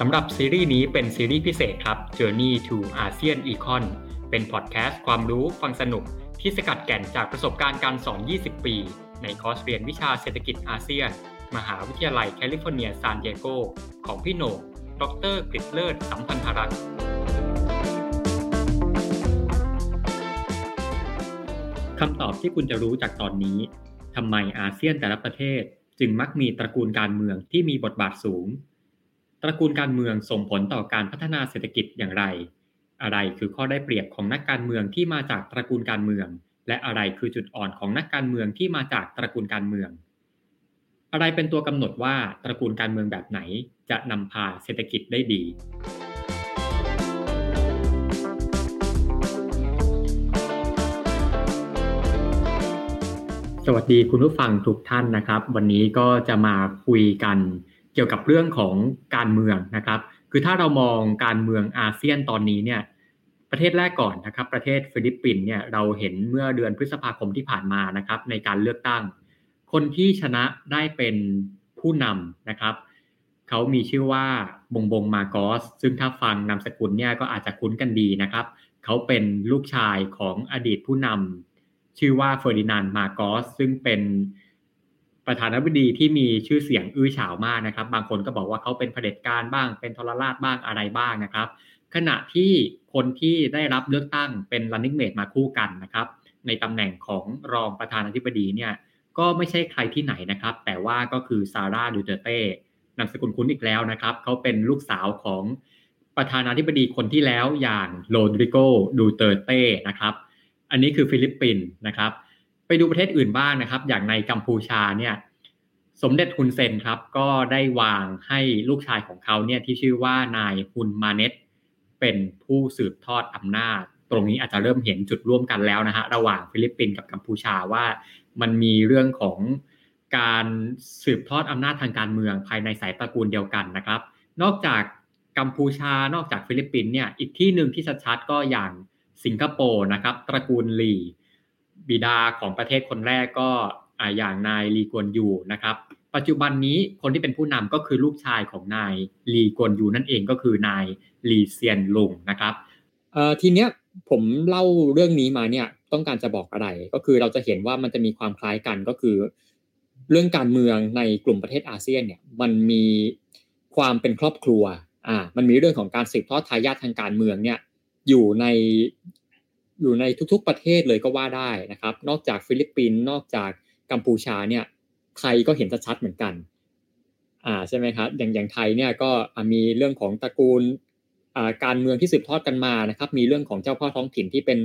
สำหรับซีรีส์นี้เป็นซีรีส์พิเศษครับ Journey to ASEAN Econ เป็นพอดแคสต์ความรู้ฟังสนุก ที่สกัดแก่นจากประสบการณ์การสอน 20 ปี ในคอร์สเรียนวิชาเศรษฐกิจอาเซียน มหาวิทยาลัยแคลิฟอร์เนียซานดิเอโกของพี่โหนกดร.กฤษฎ์เลิศสัมพันธารักษ์คำตอบที่คุณจะรู้จากตอนนี้ทำไมอาเซียนแต่ละประเทศ จึงมักมีตระกูลการเมืองที่มีบทบาทสูง ตระกูลการเมืองส่งผลต่อการพัฒนาเศรษฐกิจอย่างไร อะไรคือข้อได้เปรียบของนักการเมืองที่มาจากตระกูลการเมือง และอะไรคือจุดอ่อนของนักการเมืองที่มาจากตระกูลการเมือง อะไรเป็นตัวกำหนดว่าตระกูลการเมืองแบบไหนจะนำพาเศรษฐกิจได้ดีสวัสดีคุณผู้ฟังทุกท่านนะครับ วันนี้ก็จะมาคุยกัน เกี่ยวกับเรื่องของการเมืองนะครับ คือถ้าเรามองการเมืองอาเซียนตอนนี้เนี่ยประเทศแรกก่อนนะครับ ประเทศฟิลิปปินส์เนี่ยเราเห็นเมื่อเดือนพฤษภาคมที่ผ่านมานะครับ ในการเลือกตั้ง คนที่ชนะได้เป็นผู้นำนะครับเขามีชื่อว่าบงบงมาโกสซึ่งถ้าฟังนามสกุลเนี่ยก็อาจจะคุ้นกันดีนะครับเขาเป็นลูกชายของอดีตผู้นำชื่อว่าเฟอร์ดินานด์มาโกสซึ่งเป็น ประธานาธิบดีที่มีชื่อเสียงอื้อฉาวมากนะครับ บางคนก็บอกว่าเขาเป็นเผด็จการบ้าง เป็นทรราชบ้างอะไรบ้างนะครับ ขณะที่คนที่ได้รับเลือกตั้งเป็น running mate มาคู่กันนะครับ ในตำแหน่งของรองประธานาธิบดีเนี่ยก็ไม่ใช่ใครที่ไหนนะครับ แต่ว่าก็คือซาร่าดูเตเต้นามสกุลคุ้นอีกแล้วนะครับ เขาเป็นลูกสาวของประธานาธิบดีคนที่แล้วอย่างโรดริโกดูแตร์เตนะครับ อันนี้คือฟิลิปปินส์นะครับ ไปดูประเทศอื่นบ้างนะครับ อย่างในกัมพูชาเนี่ย สมเด็จฮุนเซนครับ ก็ได้วางให้ลูกชายของเขาเนี่ยที่ชื่อว่านายฮุนมาเนตเป็นผู้สืบทอดอำนาจ ตรงนี้อาจจะเริ่มเห็นจุดร่วมกันแล้วนะฮะระหว่างฟิลิปปินส์กับกัมพูชาว่ามันมีเรื่องของการสืบทอดอำนาจทางการเมืองภายในสายตระกูลเดียวกันนะครับ นอกจากกัมพูชานอกจากฟิลิปปินส์เนี่ยอีกที่หนึ่งที่ชัดๆก็อย่างสิงคโปร์นะครับ ตระกูลลี บิดาของประเทศคนแรกก็อย่างนายลีกวนยูนะครับ ปัจจุบันนี้คนที่เป็นผู้นำก็คือลูกชายของนายลีกวนยูนั่นเองก็คือนายลีเซียนลุงนะครับทีเนี้ยผมเล่าเรื่องนี้มาเนี่ยต้องการจะบอกอะไรก็คือเราจะเห็นว่ามันจะมีความคล้ายกันก็คือ เรื่องการเมืองในกลุ่มประเทศอาเซียนเนี่ยมันมีความเป็นครอบครัวอ่ามันมีเรื่องของการสืบทอดทายาททางการเมืองเนี่ยอยู่ใน อยู่ในทุกๆประเทศเลยก็ว่าได้นะครับ นอกจากฟิลิปปินส์นอกจากกัมพูชาเนี่ยไทยก็เห็นชัดๆเหมือนกัน อ่าใช่ไหมครับอย่างอย่างไทยเนี่ยก็มีเรื่องของตระกูลการเมืองที่สืบทอดกันมานะครับ มีเรื่องของเจ้าพ่อท้องถิ่นที่เป็น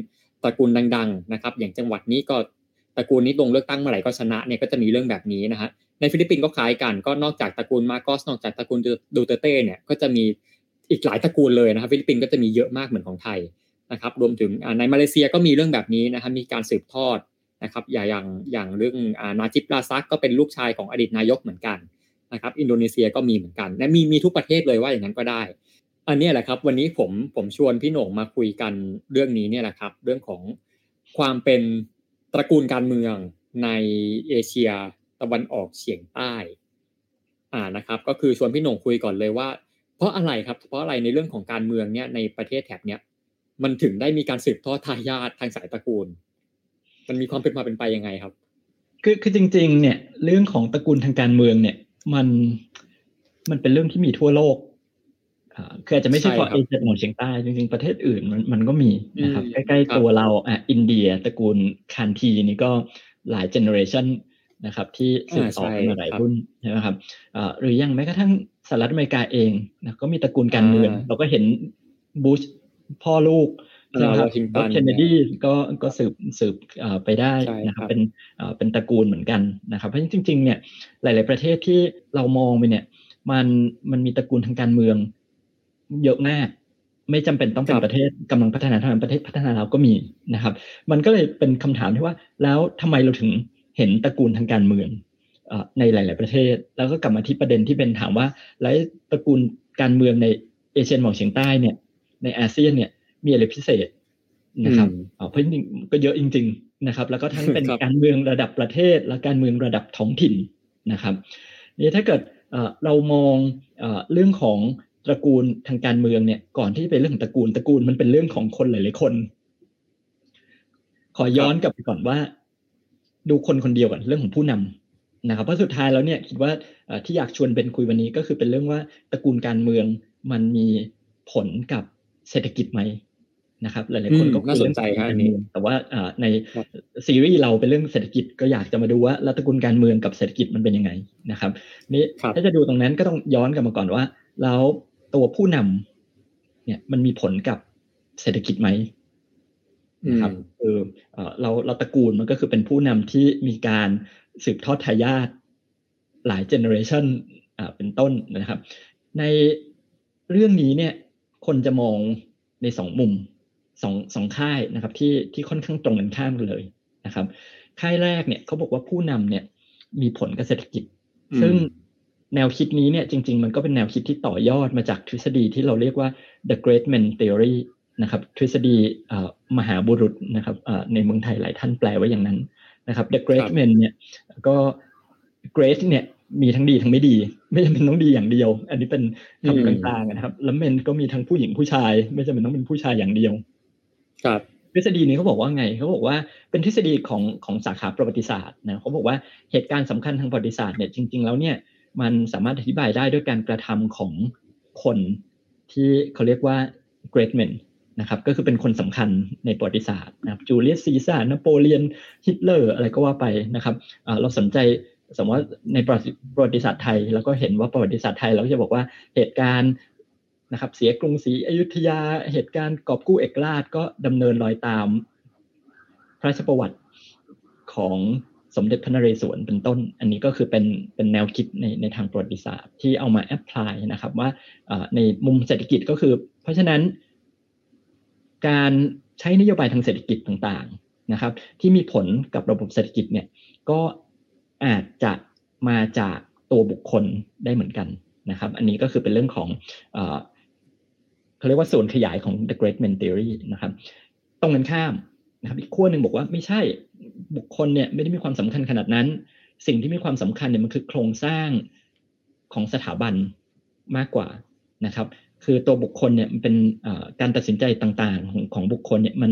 ตระกูลดัง ๆนะครับ อย่างจังหวัดนี้ก็ตระกูลนี้ลงเลือกตั้งเมื่อไหร่ก็ชนะเนี่ยก็จะมีเรื่องแบบนี้นะฮะในฟิลิปปินส์ก็คล้ายกันก็นอกจากตระกูลมาร์กอสนอกจากตระกูลดูแตร์เตเนี่ยก็จะมีอีกหลายตระกูลเลยนะครับฟิลิปปินส์ก็จะมีเยอะมากเหมือนของไทย นะครับรวมถึงในมาเลเซียก็มีเรื่องแบบนี้นะครับมีการสืบทอดนะครับอย่างอย่างเรื่องนาจิบ ราซักก็เป็นลูกชายของอดีตนายกเหมือนกันนะครับอินโดนีเซียก็มีเหมือนกันและมีมีทุกประเทศเลยว่าอย่างนั้นก็ได้ อันนี้แหละครับวันนี้ผมผมชวนพี่หน่งมาคุยกันเรื่องนี้เนี่ยแหละครับเรื่องของความเป็นตระกูลการเมืองในเอเชียตะวันออกเฉียงใต้อ่านะครับ ก็คือชวนพี่หน่งคุยก่อนเลยว่า เพราะอะไรครับเพราะอะไรในเรื่องของการเมืองเนี่ยในประเทศแถบเนี้ย มันถึงได้มีการสืบทอดทายาททางสายตระกูล มันมีความเป็นมาเป็นไปยังไงครับ คือคือจริง ๆ เนี่ย เรื่องของตระกูลทางการเมืองเนี่ย มันมันเป็นเรื่องที่มีทั่วโลกอ่าคืออาจจะไม่ใช่เฉพาะเอเชียตะวันออกเฉียงใต้จริงๆประเทศอื่นมันมันก็มีนะครับ ใกล้ๆตัวเราอะอินเดียตระกูลคานธีนี่ก็หลาย generation นะครับ ที่สืบต่อมาหลายรุ่นใช่ไหมครับอ่าหรือยังแม้กระทั่งสหรัฐอเมริกาเองนะก็มีตระกูลการเมืองเราก็เห็นบูช พ่อลูกใช่ครับเคนเนดีก็ก็สืบสืบไปได้นะครับเป็นเป็นตระกูลเหมือนกันนะครับ เพราะจริงๆเนี่ยหลาย ๆประเทศที่เรามองไปเนี่ยมันมันมีตระกูลทางการเมืองเยอะมากไม่จำเป็นต้องเป็นประเทศกำลังพัฒนาเท่านั้นประเทศพัฒนาแล้วก็มีนะครับ มันก็เลยเป็นคำถามที่ว่าแล้วทำไมเราถึงเห็นตระกูลทางการเมืองในหลาย ๆ ประเทศ แล้วก็กลับมาที่ประเด็นที่เป็นถามว่าแล้วตระกูลการเมืองในเอเชียตะวันออกเฉียงใต้เนี่ย ในอาเซียนเนี่ยมีอะไรพิเศษนะครับเพราะจริงก็เยอะจริง ๆนะครับ แล้วก็ทั้งเป็นการเมืองระดับประเทศ และการเมืองระดับท้องถิ่นนะครับนี่ถ้าเกิดเรามองเรื่องของตระกูลทางการเมืองเนี่ยก่อนที่จะไปเรื่องตระกูลตระกูลมันเป็นเรื่องของคนหลายๆคน ขอย้อนกลับไปก่อนว่า ดูคนคนเดียวก่อนเรื่องของผู้นำนะครับเพราะสุดท้ายแล้วเนี่ยคิดว่าที่อยากชวนเป็นคุยวันนี้ก็คือเป็นเรื่องว่าตระกูลการเมืองมันมีผลกับ เศรษฐกิจไหมนะครับหลายๆคนก็คุยเรื่องการเมืองแต่ว่าในซีรีส์เราเป็นเรื่องเศรษฐกิจก็อยากจะมาดูว่ารัฐกุลการเมืองกับเศรษฐกิจมันเป็นยังไงนะครับนี่ถ้าจะดูตรงนั้นก็ต้องย้อนกลับมาก่อนว่า แล้วตัวผู้นำเนี่ยมันมีผลกับเศรษฐกิจไหมนะครับเออเราเราตระกูลมันก็คือเป็นผู้นำที่มีการสืบทอดทายาทหลายเจเนอเรชันอ่าเป็นต้นนะครับ ในเรื่องนี้เนี่ย คนจะมองในสองมุมสองสองค่ายนะครับที่ที่ค่อนข้างตรงกันข้ามกันเลยนะครับ ค่ายแรกเนี่ยเขาบอกว่าผู้นำเนี่ยมีผลกับเศรษฐกิจ ซึ่งแนวคิดนี้เนี่ยจริง ๆ มันก็เป็นแนวคิดที่ต่อยอดมาจากทฤษฎีที่เราเรียกว่า the great man theory นะครับทฤษฎีมหาบุรุษนะครับในเมืองไทยหลายท่านแปลไว้อย่างนั้นนะครับ the great man เนี่ยก็ great เนี่ย มีทั้งดีทั้งไม่ดี ไม่จำเป็นต้องดีอย่างเดียว อันนี้เป็นคำกลางๆนะครับ แล้วเมนก็มีทั้งผู้หญิงผู้ชาย ไม่จำเป็นต้องเป็นผู้ชายอย่างเดียว ครับทฤษฎีนี้เขาบอกว่าไงเขาบอกว่าเป็นทฤษฎีของของสาขาประวัติศาสตร์นะเขาบอกว่าเหตุการณ์สำคัญทางประวัติศาสตร์เนี่ยจริง ๆ แล้วเนี่ยมันสามารถอธิบายได้ด้วยการกระทำของคนที่เขาเรียกว่า great men นะครับก็คือเป็นคนสำคัญในประวัติศาสตร์นะครับจูเลียสซีซาร์ นโปเลียนฮิตเลอร์อะไรก็ว่าไปนะครับเราสนใจ สมมติว่าในประวัติศาสตร์ไทยแล้วก็เห็นว่าประวัติศาสตร์ไทยเราจะบอกว่าเหตุการณ์นะครับเสียกรุงศรีอยุธยาเหตุการณ์กอบกู้เอกราชก็ดำเนินรอยตาม พระราชประวัติของสมเด็จพระนเรศวรเป็นต้น อันนี้ก็คือเป็นเป็นแนวคิดในในทางประวัติศาสตร์ที่เอามาแอพพลายนะครับว่าในมุมเศรษฐกิจก็คือ เพราะฉะนั้น การใช้นโยบายทางเศรษฐกิจต่างๆนะครับ ที่มีผลกับระบบเศรษฐกิจเนี่ยก็ อาจจะมาจากตัวบุคคลได้เหมือนกันนะครับ อันนี้ก็คือเป็นเรื่องของเขาเรียกว่าส่วนขยายของ the great men theory นะครับ ตรงกันข้ามนะครับ อีกขั้วหนึ่งบอกว่าไม่ใช่บุคคลเนี่ยไม่ได้มีความสำคัญขนาดนั้น สิ่งที่มีความสำคัญเนี่ยมันคือโครงสร้างของสถาบันมากกว่านะครับ คือตัวบุคคลเนี่ยมันเป็นการตัดสินใจต่างๆ ของของบุคคลเนี่ยมัน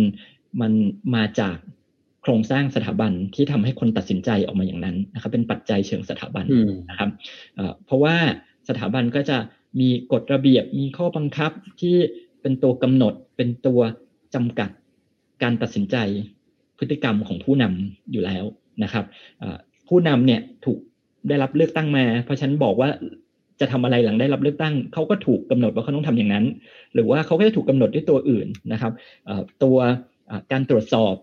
มันมาจาก ครงสร้างสถาบันที่ทำให้คนตัดสินใจออกมาอย่างนั้นนะครับ เป็นปัจจัยเชิงสถาบันนะครับเพราะว่าสถาบันก็จะมีกฎระเบียบมีข้อบังคับที่เป็นตัวกำหนด เป็นตัวจำกัดการตัดสินใจพฤติกรรมของผู้นำอยู่แล้วนะครับผู้นำเนี่ยถูกได้รับเลือกตั้งมา เพราะฉันบอกว่าจะทำอะไรหลังได้รับเลือกตั้งเขาก็ถูกกำหนดว่าเขาต้องทำอย่างนั้น หรือว่าเขาก็จะถูกกาหนดด้วยตัวอื่นนะครับตัวการตรวจสอบ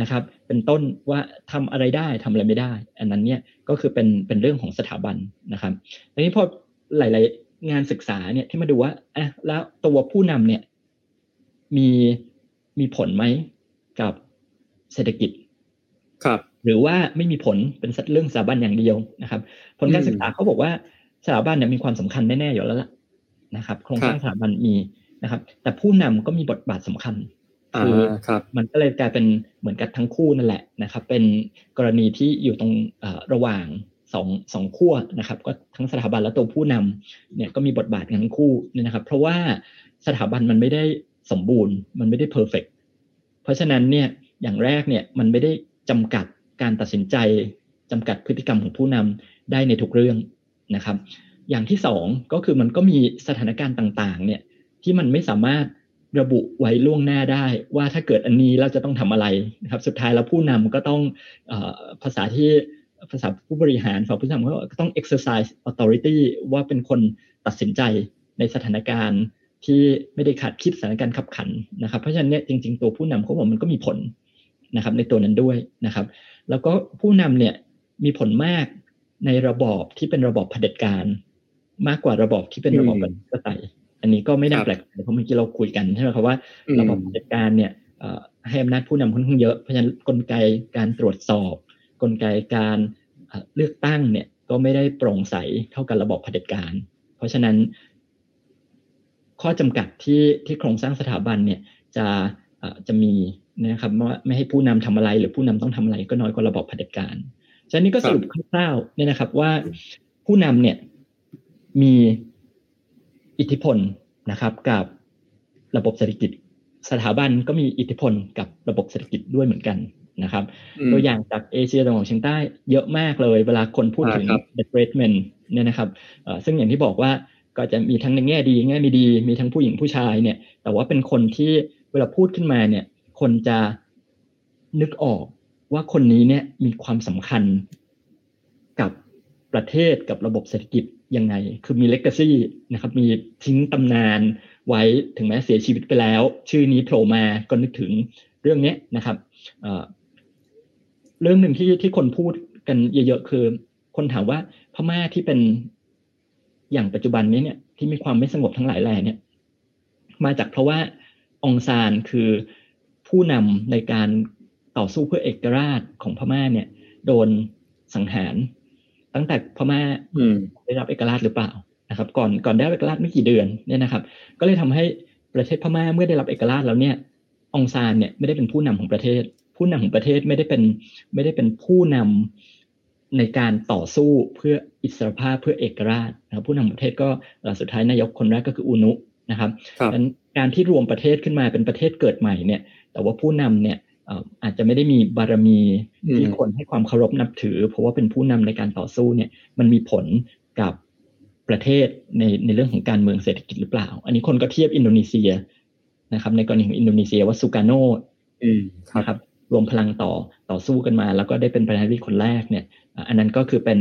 นะครับ เป็นต้นว่าทำอะไรได้ทำอะไรไม่ได้ อันนั้นเนี่ยก็คือเป็นเป็นเรื่องของสถาบันนะครับทีนี้พอหลาย ๆ งานศึกษาเนี่ยที่มาดูว่าอะแล้วตัวผู้นำเนี่ยมีมีผลไหมกับเศรษฐกิจ ครับ หรือว่าไม่มีผลเป็นเรื่องสถาบันอย่างเดียวนะครับ ผลการศึกษาเขาบอกว่าสถาบันเนี่ยมีความสำคัญแน่ ๆ อยู่แล้วล่ะนะครับ โครงสร้างสถาบันมีนะครับ แต่ผู้นำก็มีบทบาทสำคัญ คือมันก็เลยกลายเป็นเหมือนกับทั้งคู่นั่นแหละนะครับ เป็นกรณีที่อยู่ตรงระหว่างสองสองขั้วนะครับ ก็ทั้งสถาบันและตัวผู้นำเนี่ยก็มีบทบาททั้งคู่นี่นะครับ เพราะว่าสถาบันมันไม่ได้สมบูรณ์ มันไม่ได้เพอร์เฟกเพราะฉะนั้นเนี่ยอย่างแรกเนี่ยมันไม่ได้จำกัดการตัดสินใจจำกัดพฤติกรรมของผู้นำได้ในทุกเรื่องนะครับ อย่างที่สองก็คือมันก็มีสถานการณ์ต่างๆเนี่ยที่มันไม่สามารถ ระบุไว้ล่วงหน้าได้ ว่าถ้าเกิดอันนี้เราจะต้องทำอะไรนะครับ สุดท้ายแล้วผู้นำก็ต้องอภาษาที่ภาษาผู้บริหารฝ่ายผู้นำก็ต้อง exercise authority ว่าเป็นคนตัดสินใจในสถานการณ์ที่ไม่ได้ขาดคิดสถานการณ์ขับขันนะครับ เพราะฉะนั้นเนี่ยจริง ๆ ตัวผู้นำเขาบอกมันก็มีผลนะครับ ในตัวนั้นด้วยนะครับ แล้วก็ผู้นำเนี่ยมีผลมากในระบอบที่เป็นระบอบเผด็จการ มากกว่าระบอบที่เป็นระบอบประชาธิปไตย อันนี้ก็ไม่น่าแปลกใจเพราะเมื่อกี้เราคุยกันใช่ไหมครับว่าระบบเผด็จการเนี่ยให้อำนาจผู้นำค่อนข้างเยอะเพราะฉะนั้นกลไกการตรวจสอบ กลไกการเลือกตั้งเนี่ยก็ไม่ได้โปร่งใสเท่ากับระบบเผด็จการ เพราะฉะนั้น ข้อจำกัดที่ที่โครงสร้างสถาบันเนี่ยจะจะมีนะครับว่าไม่ให้ผู้นำทำอะไร หรือผู้นำต้องทำอะไรก็น้อยกว่าระบบเผด็จการฉะนั้นนี้ก็สรุปคร่าวๆเนี่ยนะครับว่าผู้นำเนี่ยมี อิทธิพลนะครับกับระบบเศรษฐกิจ สถาบันก็มีอิทธิพลกับระบบเศรษฐกิจด้วยเหมือนกันนะครับ ตัวอย่างจากเอเชียตะวันออกเฉียงใต้เยอะมากเลย เวลาคนพูดถึง the great men เนี่ยนะครับซึ่งอย่างที่บอกว่าก็จะมีทั้งในแง่ดีแง่ไม่ดี มีทั้งผู้หญิงผู้ชายเนี่ย แต่ว่าเป็นคนที่เวลาพูดขึ้นมาเนี่ย คนจะนึกออกว่าคนนี้เนี่ยมีความสำคัญกับประเทศกับระบบเศรษฐกิจ ยังไง คือมีเลก a ซี่นะครับ มีทิ้งตำนานไว้ถึงแม้เสียชีวิตไปแล้ว ชื่อนี้โผล่มาก็นึกถึงเรื่องนี้นะครับเรื่องหนึ่งที่ที่คนพูดกันเยอะๆ คือ คนถามว่าพม่าที่เป็นอย่างปัจจุบันนี้เนี่ยที่มีความไม่สงบทั้งหลายแหล่เนี่ย มาจากเพราะว่าองซานคือผู้นำในการต่อสู้เพื่อเอกราชของพม่าเนี่ย โดนสังหาร ตั้งแต่พม่าได้รับเอกราชหรือเปล่านะครับ ก่อนก่อนได้เอกราชไม่กี่เดือนเนี่ยนะครับ ก็เลยทำให้ประเทศพม่าเมื่อได้รับเอกราชแล้วเนี่ยองซานเนี่ยไม่ได้เป็นผู้นำของประเทศ ผู้นำของประเทศไม่ได้เป็นไม่ได้เป็นผู้นำในการต่อสู้เพื่ออิสรภาพเพื่อเอกราชนะครับผู้นำประเทศก็สุดท้ายนายกคนแรกก็คืออุนุนะครับการที่รวมประเทศขึ้นมาเป็นประเทศเกิดใหม่เนี่ย แต่ว่าผู้นำเนี่ย อาจจะไม่ได้มีบารมีที่คนให้ความเคารพนับถือ เพราะว่าเป็นผู้นำในการต่อสู้เนี่ยมันมีผลกับประเทศในในเรื่องของการเมืองเศรษฐกิจหรือเปล่า อันนี้คนก็เทียบอินโดนีเซียนะครับ ในกรณีของอินโดนีเซียว่าซูกาโนนะครับรวมพลังต่อต่อสู้กันมา แล้วก็ได้เป็นประธานาธิบดีคนแรกเนี่ย อันนั้นก็คือเป็น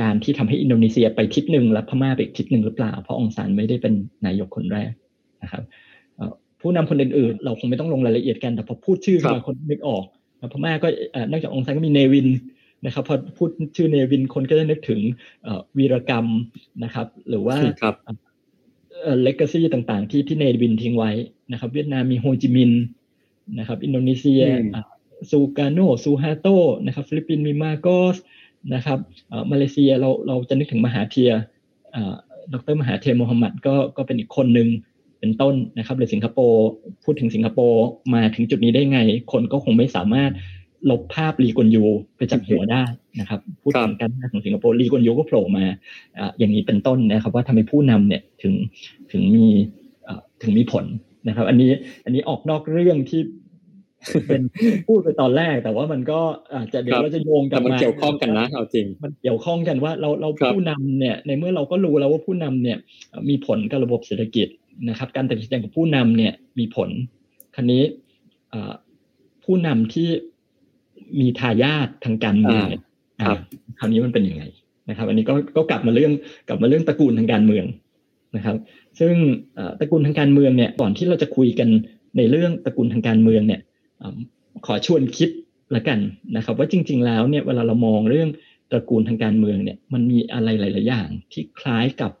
การที่ทำให้อินโดนีเซียไปทิศหนึ่งและพม่าไปอีกทิศหนึ่งหรือเปล่า เพราะองซานไม่ได้เป็นนายกคนแรกนะครับ ผู้นำคนอื่นๆ เราคงไม่ต้องลงรายละเอียดกัน แต่พอพูดชื่อขึ้นมาคนนึกออกพม่าก็นอกจากองซานก็มีเนวินนะครับพอพูดชื่อเนวินคนก็จะนึกถึงวีรกรรมนะครับ หรือว่า legacy ต่างๆ ที่ที่เนวินทิ้งไว้นะครับ เวียดนามมีโฮจิมินห์นะครับ อินโดนีเซียซูกาโนซูฮาโตนะครับ ฟิลิปปินส์มีมาโกสนะครับมาเลเซียเราเราจะนึกถึงมหาเทียดรมหาเทียโมฮัมหมัดก็ก็เป็นอีกคนหนึ่ง เป็นต้นนะครับ หรือสิงคโปร์พูดถึงสิงคโปร์มาถึงจุดนี้ได้ไง คนก็คงไม่สามารถลบภาพลีกวนยูไปจากหัวได้นะครับพูดถึงการของสิงคโปร์ลีกวนยูก็โผล่มาอย่างนี้เป็นต้นนะครับ ว่าทำให้ผู้นำเนี่ยถึงถึงมีถึงมีผลนะครับ อันนี้อันนี้ออกนอกเรื่องที่เป็นพูดไปตอนแรกแต่ว่ามันก็อาจจะเดี๋ยวเราจะโยงกันมามันเกี่ยวข้องกันนะเอาจริง มันเกี่ยวข้องกันว่าเราเราผู้นำเนี่ยในเมื่อเราก็รู้แล้วว่าผู้นำเนี่ยมีผลกับระบบเศรษฐกิจ นะครับ การตัดสินใจของผู้นำเนี่ยมีผลคันนี้ผู้นำที่มีทายาททางการเมืองครับคราวนี้มันเป็นยังไงนะครับ อันนี้ก็ก็กลับมาเรื่องกลับมาเรื่องตระกูลทางการเมืองนะครับ ซึ่งตระกูลทางการเมืองเนี่ยก่อนที่เราจะคุยกันในเรื่องตระกูลทางการเมืองเนี่ยขอชวนคิดละกันนะครับ ว่าจริง ๆ แล้วเนี่ยเวลาเรามองเรื่องตระกูลทางการเมืองเนี่ยมันมีอะไรหลาย ๆ อย่างที่คล้ายกับ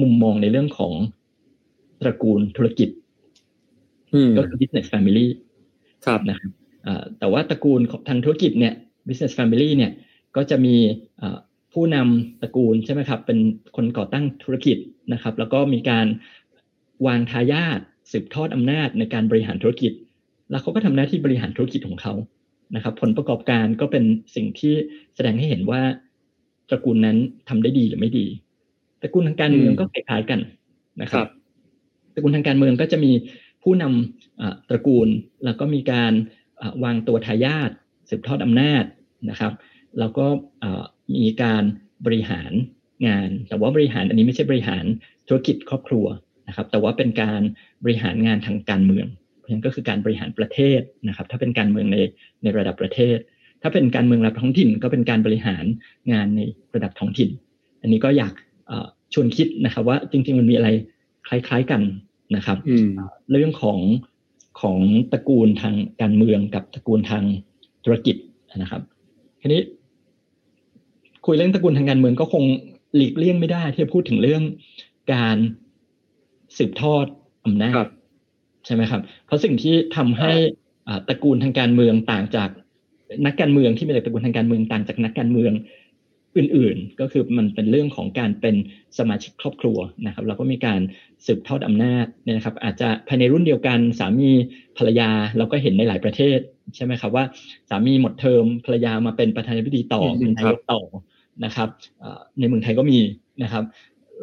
มุมมองในเรื่องของ ตระกูลธุรกิจก็คือ business family ครับนะครับแต่ว่าตระกูลทางธุรกิจเนี่ย business family เนี่ยก็จะมีผู้นำตระกูลใช่ไหมครับ เป็นคนก่อตั้งธุรกิจนะครับ แล้วก็มีการวางทายาทสืบทอดอำนาจในการบริหารธุรกิจ แล้วเขาก็ทำหน้าที่บริหารธุรกิจของเขานะครับ ผลประกอบการก็เป็นสิ่งที่แสดงให้เห็นว่าตระกูลนั้นทำได้ดีหรือไม่ดีตระกูลทางการเมืองก็คล้ายๆกันนะครับ ตระกูลทางการเมืองก็จะมีผู้นำตระกูล แล้วก็มีการวางตัวทายาทสืบทอดอำนาจนะครับ แล้วก็มีการบริหารงาน แต่ว่าบริหารอันนี้ไม่ใช่บริหารธุรกิจครอบครัวนะครับ แต่ว่าเป็นการบริหารงานทางการเมืองเพราะฉะนั้นก็คือการบริหารประเทศนะครับ ถ้าเป็นการเมืองในในระดับประเทศ ถ้าเป็นการเมืองระดับท้องถิ่น ก็เป็นการบริหารงานในระดับท้องถิ่น อันนี้ก็อยากชวนคิดนะครับว่าจริงๆมันมีอะไร คล้ายๆกันนะครับอืมเรื่องของของตระกูลทางการเมืองกับตระกูลทางธุรกิจนะครับทีนี้ คุยเรื่องตระกูลทางการเมืองก็คงหลีกเลี่ยงไม่ได้ที่จะพูดถึงเรื่องการสืบทอดอำนาจครับใช่ไหมครับ เพราะสิ่งที่ทำให้อ่าตระกูลทางการเมืองต่างจากนักการเมืองที่ไม่ได้ตระกูลทางการเมืองต่างจากนักการเมือง อื่นๆ ก็คือมันเป็นเรื่องของการเป็นสมาชิกครอบครัวนะครับแล้วก็มีการสืบทอดอำนาจเนี่ยนะครับอาจจะภายในรุ่นเดียวกันสามีภรรยาเราก็เห็นในหลายประเทศใช่ไหมครับว่าสามีหมดเทอมภรรยามาเป็นประธานาธิบดีต่ออืมเป็นนายกต่อนะครับเอ่อในเมืองไทยก็มีนะครับ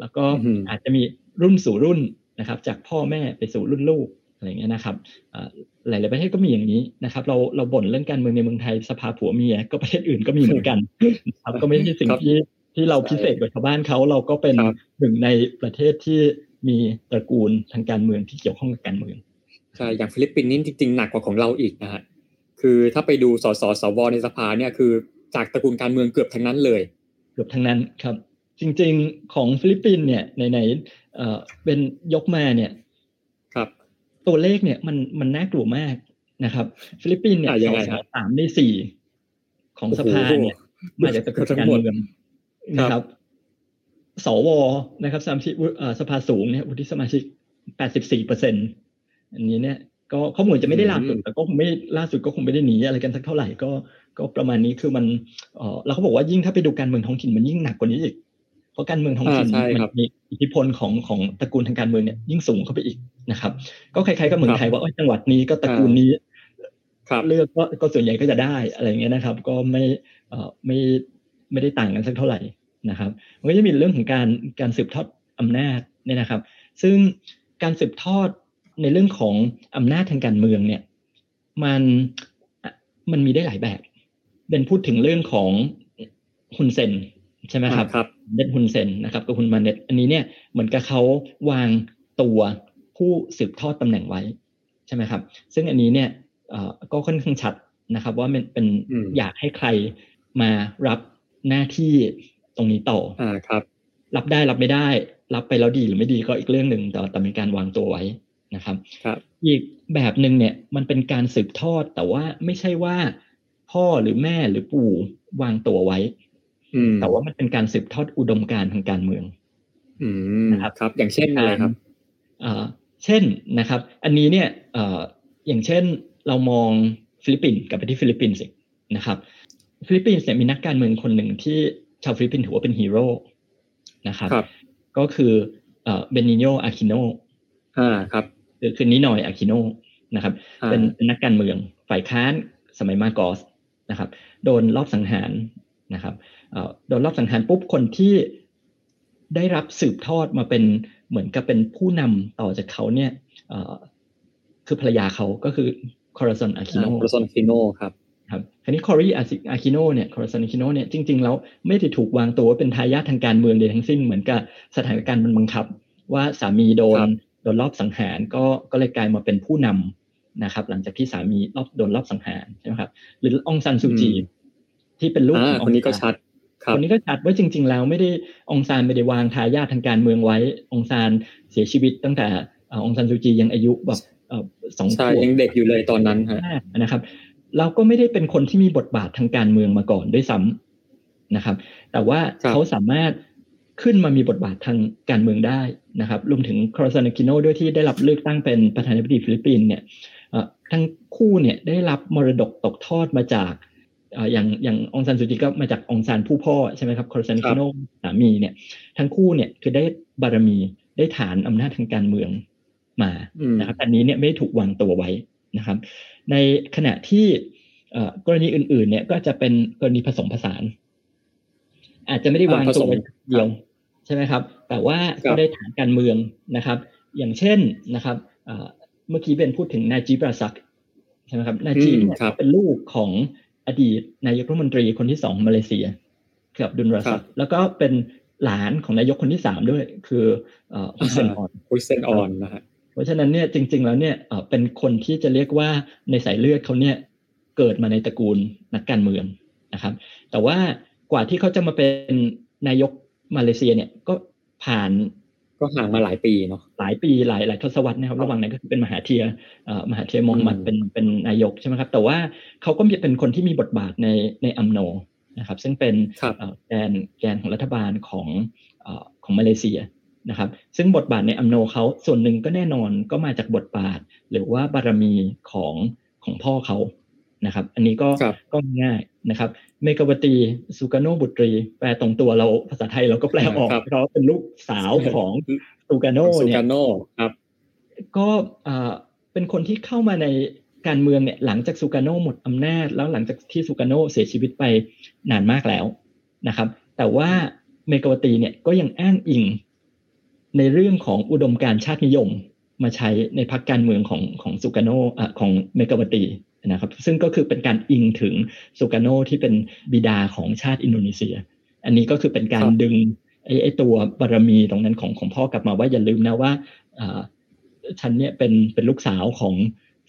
แล้วก็อืมอาจจะมีรุ่นสู่รุ่นนะครับ จากพ่อแม่ไปสู่รุ่นลูก อะไรอย่างเงี้ยนะครับเอ่อหลาย ๆ ประเทศก็มีอย่างนี้นะครับ เราเราบ่นเรื่องการเมืองในเมืองไทยสภาผัวเมียก็ประเทศอื่นก็มีเหมือนกันนะครับก็ไม่ใช่สิ่งครับที่ที่เราพิเศษกว่าชาวบ้านเขาเราก็เป็นครับหนึ่งในประเทศที่มีตระกูลทางการเมืองที่เกี่ยวข้องกับการเมืองใช่อย่างฟิลิปปินส์นี่จริง ๆ หนักกว่าของเราอีกนะฮะคือถ้าไปดูสสสวในสภาเนี่ยคือจากตระกูลการเมืองเกือบทั้งนั้นเลย เกือบทั้งนั้นครับ จริง ๆ ของฟิลิปปินส์เนี่ยไหนๆเอ่อเป็นยกมาเนี่ยครับ ตัวเลขเนี่ยมันมันน่ากลัวมากนะครับ ฟิลิปปินส์เนี่ยอะยัสงอไงงครับสามในสี่ของสภาโอ้โหเนี่ยมาจากตระกูลการเมืองนะครับ สวนะครับสามสิบสภาสูงเนี่ยวุฒิสมาชิกแปดสิบสี่เปอร์เซ็นอันนี้เนี่ย ก็ข้อมูลจะไม่ได้ล่าสุดแต่ก็คงไม่ล่าสุดก็คงไม่ได้หนีอะไรกันสักเท่าไหร่ก็ก็ประมาณนี้คือมันเออแล้วเขาบอกว่ายิ่งถ้าไปดูการเมืองท้องถิ่นมันยิ่งหนักกว่านี้อีกเพ ราะการเมืองท้องถิ่นอ่าใช่มัครับมีอิทธิพลของของตระกูลทางการเมืองเนี่ยยิ่งสูงเข้าไปอีกนะครับ ก็คล้ายๆกับเมืองไทยว่าเอ้ยจังหวัดนี้ก็ตระกูลนี้ครับเลือกก็ก็ส่วนใหญ่ก็จะได้อะไรอย่างเงี้ยนะครับ ก็ไม่เอ่อไม่ไม่ได้ต่างกันสักเท่าไหร่นะครับมันก็จะมีเรื่องของการการสืบทอดอำนาจเนี่ยนะครับ ซึ่งการสืบทอดในเรื่องของอำนาจทางการเมืองเนี่ย มันมันมีได้หลายแบบเบนพูดถึงเรื่องของฮุนเซนใช่ไหมครับอ่าครับ เน็ตฮุนเซนนะครับกับฮุนมาเน็ตอันนี้เนี่ยเหมือนกับเขาวางตัวผู้สืบทอดตำแหน่งไว้ใช่ไหมครับ ซึ่งอันนี้เนี่ยเอ่อก็ค่อนข้างชัดนะครับ ว่ามันเป็นอืมอยากให้ใครมารับหน้าที่ตรงนี้ต่ออ่าครับ รับได้รับไม่ได้ รับไปแล้วดีหรือไม่ดีก็อีกเรื่องหนึ่งแต่แต่มีการวางตัวไว้นะครับครับ อีกแบบหนึ่งเนี่ยมันเป็นการสืบทอดแต่ว่าไม่ใช่ว่าพ่อหรือแม่หรือปู่วางตัวไว้อืม แต่ว่ามันเป็นการสืบทอดอุดมการณ์ทางการเมืองอืมนะครับครับ อย่างเช่นอะไรครับเอ่อเช่นนะครับ อันนี้เนี่ยเอ่ออย่างเช่นเรามองฟิลิปปินส์กลับไปที่ฟิลิปปินส์สินะครับ ฟิลิปปินส์เนี่ยมีนักการเมืองคนหนึ่งที่ชาวฟิลิปปินส์ถือว่าเป็นฮีโร่นะครับครับก็คือเอ่อเบนิโญอาคิโนอ่าครับคือคือนินอยอาคิโนนะครับอ่าเป็นเป็นนักการเมืองฝ่ายค้านสมัยมาโกอสนะครับ โดนลอบสังหารนะครับเอ่อ โดนลอบสังหารปุ๊บคนที่ได้รับสืบทอดมาเป็นเหมือนกับเป็นผู้นำต่อจากเขาเนี่ยเอ่อคือภรรยาเขาก็คือคอราซอนอาคิโนคอราซอนอาคิโนครับครับคราวนี้คอรีอาคิโนเนี่ยคอราซอนอาคิโนเนี่ยจริงๆแล้วไม่ได้ถูกวางตัวว่าเป็นทายาททางการเมืองใดทั้งสิ้นเหมือนกับสถานการณ์มันบังคับ ว่าสามีโดนครับโดนลอบสังหารก็ก็เลยกลายมาเป็นผู้นำนะครับ หลังจากที่สามีลอบโดนลอบสังหารใช่ไหมครับหรือองซันซูจีอืมที่เป็นลูกอ่าของคนนี้ก็องซาชัด ครับคนนี้ก็ชัดว่าจริง ๆ แล้วไม่ได้องซานไม่ได้วางทายาททางการเมืองไว้ องซานเสียชีวิตตั้งแต่เอ่อองซานซูจียังอายุแบบเอ่อสองขใช่วบยังเด็กอยู่เลยตอนนั้นฮะมากนะครับเราก็ไม่ได้เป็นคนที่มีบทบาททางการเมืองมาก่อนด้วยซ้ำนะครับ แต่ว่าครับเขาสามารถขึ้นมามีบทบาททางการเมืองได้นะครับรวมถึงคอราซอนอาคิโนด้วยที่ได้รับเลือกตั้งเป็นประธานาธิบดีฟิลิปปินส์เนี่ยเอ่อทั้งคู่เนี่ยได้รับมรดกตกทอดมาจากเอ่ออย่างอย่างองซานสุจีก็มาจากองซานผู้พ่อใช่ไหมครับคอร์ซานกิโนสามีเนี่ย ทั้งคู่เนี่ยคือได้บารมีได้ฐานอำนาจทางการเมืองมาอืมนะครับอันนี้เนี่ยไม่ได้ถูกวางตัวไว้นะครับ ในขณะที่เอ่อกรณีอื่น ๆ เนี่ยก็จะเป็นกรณีผสมผสาน อาจจะไม่ได้วางตัวไว้เดียวใช่ไหมครับ แต่ว่าครัก็บได้ฐานการเมืองนะครับ อย่างเช่นนะครับเอ่อเมื่อกี้เป็นพูดถึงนาจีบราซักใช่ไหมครับนาจีบเนี่ยครับเป็นลูกของ อดีตนายกรัฐมนตรีคนที่สองของมาเลเซียคืออับดุลราซักแล้วก็เป็นหลานของนายกคนที่สามด้วย คือเอ่อฮุสเซนออนฮุยเซนออนนะฮะเพราะฉะนั้นเนี่ยจริง ๆ แล้วเนี่ยเอ่อเป็นคนที่จะเรียกว่าในสายเลือดเขาเนี่ยเกิดมาในตระกูลนักการเมืองนะครับ แต่ว่ากว่าที่เขาจะมาเป็นนายกมาเลเซียเนี่ยก็ผ่าน ก็ห่างมาหลายปีเนาะหลายปีหลายหลายทศวรรษนะครับระหว่างนั้นก็คือเป็นมหาเทียมหาเทียมองมัดเป็นเป็นนายกใช่ไหมครับ แต่ว่าเขาก็เป็นคนที่มีบทบาทในในอัมโนนะครับ ซึ่งเป็นแกนแกนของรัฐบาลของของมาเลเซียนะครับ ซึ่งบทบาทในอัมโนเขาส่วนหนึ่งก็แน่นอนก็มาจากบทบาท หรือว่าบารมีของของพ่อเขานะครับ อันนี้ก็ก็ง่าย นะครับเมกวตีสุกาโนบุตรี แปลตรงตัวเราภาษาไทยเราก็แปลออกเพราะเป็นลูกสาวของสุกาโนเนี่ยสุกาโนครับก็เป็นคนที่เข้ามาในการเมืองเนี่ยหลังจากสุกาโนหมดอำนาจ แล้วหลังจากที่สุกาโนเสียชีวิตไปนานมากแล้วนะครับ แต่ว่าเมกวตีเนี่ยก็ยังอ้างอิงในเรื่องของอุดมการชาตินิยมมาใช้ในพรรคการเมืองของของสุกาโนของเมกวตี นะครับซึ่งก็คือเป็นการอิงถึงสุกาโนที่เป็นบิดาของชาติอินโดนีเซีย อันนี้ก็คือเป็นการดึงไอ้ไอ้ตัวบารมีตรงนั้นของของพ่อกลับมาว่าอย่าลืมนะว่าฉันเนี่ยเป็นเป็นลูกสาวของ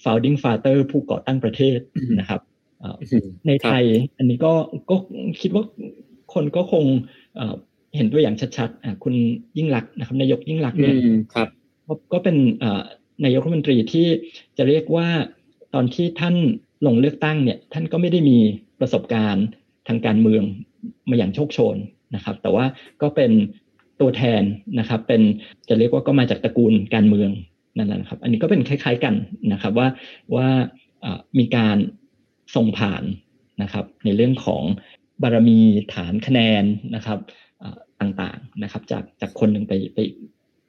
founding father ผู้ก่อตั้งประเทศนะครับในไทยอันนี้ก็ก็คิดว่าคนก็คงเห็นตัวอย่างชัดๆคุณยิ่งรักนะครับนายกยิ่งรักเนี่ยก็เป็นนายกรัฐมนตรีที่จะเรียกว่า ตอนที่ท่านลงเลือกตั้งเนี่ยท่านก็ไม่ได้มีประสบการณ์ทางการเมืองมาอย่างโชคโชนนะครับ แต่ว่าก็เป็นตัวแทนนะครับ เป็นจะเรียกว่าก็มาจากตระกูลการเมืองนั่นแหละครับ อันนี้ก็เป็นคล้าย ๆกันนะครับว่าว่ามีการส่งผ่านนะครับ ในเรื่องของบารมีฐานคะแนนนะครับต่างๆนะครับ จากจากคนหนึ่งไปไป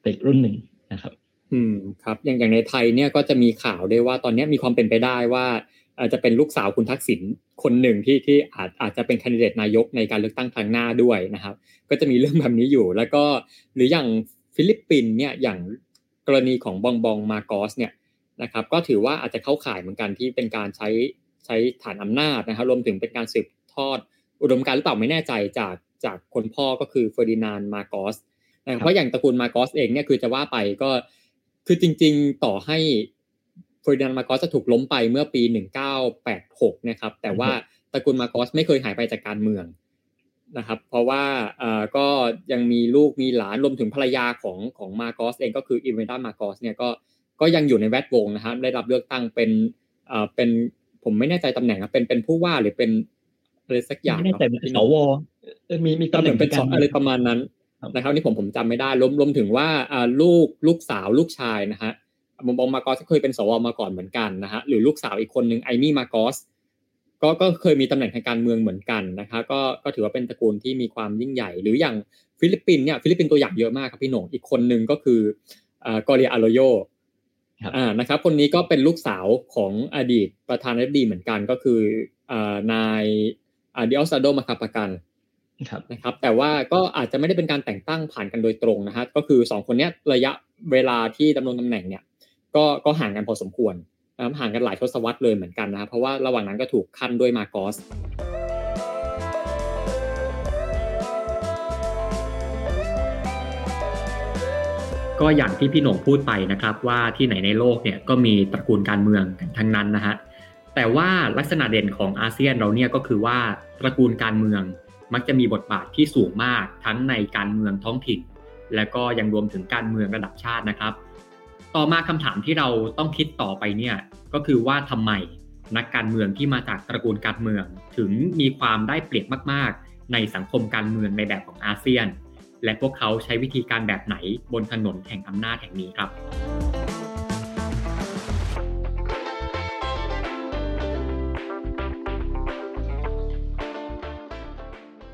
ไปรุ่นหนึ่งนะครับ อืมครับอย่างอย่างในไทยเนี่ยก็จะมีข่าวได้ว่าตอนนี้มีความเป็นไปได้ว่าอาจจะเป็นลูกสาวคุณทักษิณคนหนึ่งที่ที่อาจอาจจะเป็นคนดิเดตนายกในการเลือกตั้งครั้งหน้าด้วยนะครับ ก็จะมีเรื่องแบบนี้อยู่ แล้วก็หรืออย่างฟิลิปปินส์เนี่ยอย่างกรณีของบองบองมาโกสเนี่ยนะครับก็ถือว่าอาจจะเข้าข่ายเหมือนกันที่เป็นการใช้ใช้ฐานอำนาจนะครับรวมถึงเป็นการสืบทอด อุดมการณ์หรือเปล่าไม่แน่ใจจากจากคนพ่อก็คือเฟอร์ดินานมาโกสเพราะอย่างตระกูลมาโกสเองเนี่ยคือจะว่าไปก็ คือจริงๆต่อให้เฟอร์ดินานมาโกสจะถูกล้มไปเมื่อปี 1986 นะครับ แต่ว่าตระกูลมาโกสไม่เคยหายไปจากการเมืองนะครับ เพราะว่าก็ยังมีลูกมีหลานรวมถึงภรรยาของของมาโกสเองก็คืออิเมลดามาโกสเนี่ยก็ก็ยังอยู่ในแวดวงนะครับได้รับเลือกตั้งเป็นเป็นผมไม่แน่ใจตำแหน่งนะเป็นเป็นผู้ว่าหรือเป็นอะไรสักอย่างไม่แน่ใจเป็นสวมีมีตำแหน่งเป็นอะไรประมาณนั้น นะครับนี่ผมผมจำไม่ได้รวมรวมถึงว่าลูกลูกสาวลูกชายนะฮะบองบองมาโกสเคยเป็นสวมาก่อนเหมือนกันนะฮะหรือลูกสาวอีกคนหนึ่งไอมี่มาโกสก็ก็เคยมีตำแหน่งทางการเมืองเหมือนกันนะคะก็ก็ถือว่าเป็นตระกูลที่มีความยิ่งใหญ่ หรืออย่างฟิลิปปินส์เนี่ยฟิลิปปินส์ตัวอย่างเยอะมากครับพี่หนงอีกคนหนึ่งก็คือกอริอาโลโยอ่านะครับคนนี้ก็เป็นลูกสาวของอดีตประธานาธิบดีเหมือนกันก็คืออ่านายอาดิออสซาโดมาคาปากัน นะครับแต่ว่าก็อาจจะไม่ได้เป็นการแต่งตั้งผ่านกันโดยตรงนะฮะก็คือสองคนนี้ระยะเวลาที่ดำรงตำแหน่งเนี่ยก็ก็ห่างกันพอสมควรนะครับห่างกันหลายทศวรรษเลยเหมือนกันนะครับเพราะว่าระหว่างนั้นก็ถูกขั้นด้วยมาโกสก็อย่างที่พี่หนงพูดไปนะครับว่าที่ไหนในโลกเนี่ยก็มีตระกูลการเมืองกันทั้งนั้นนะฮะแต่ว่าลักษณะเด่นของอาเซียนเราเนี่ยก็คือว่าตระกูลการเมือง มักจะมีบทบาทที่สูงมากทั้งในการเมืองท้องถิ่น และก็ยังรวมถึงการเมืองระดับชาตินะครับ ต่อมาคำถามที่เราต้องคิดต่อไปเนี่ยก็คือว่าทำไมนักการเมืองที่มาจากตระกูลการเมือง ถึงมีความได้เปรียบมาก ๆ ในสังคมการเมืองในแบบของอาเซียน และพวกเขาใช้วิธีการแบบไหนบนถนนแห่งอำนาจแห่งนี้ครับ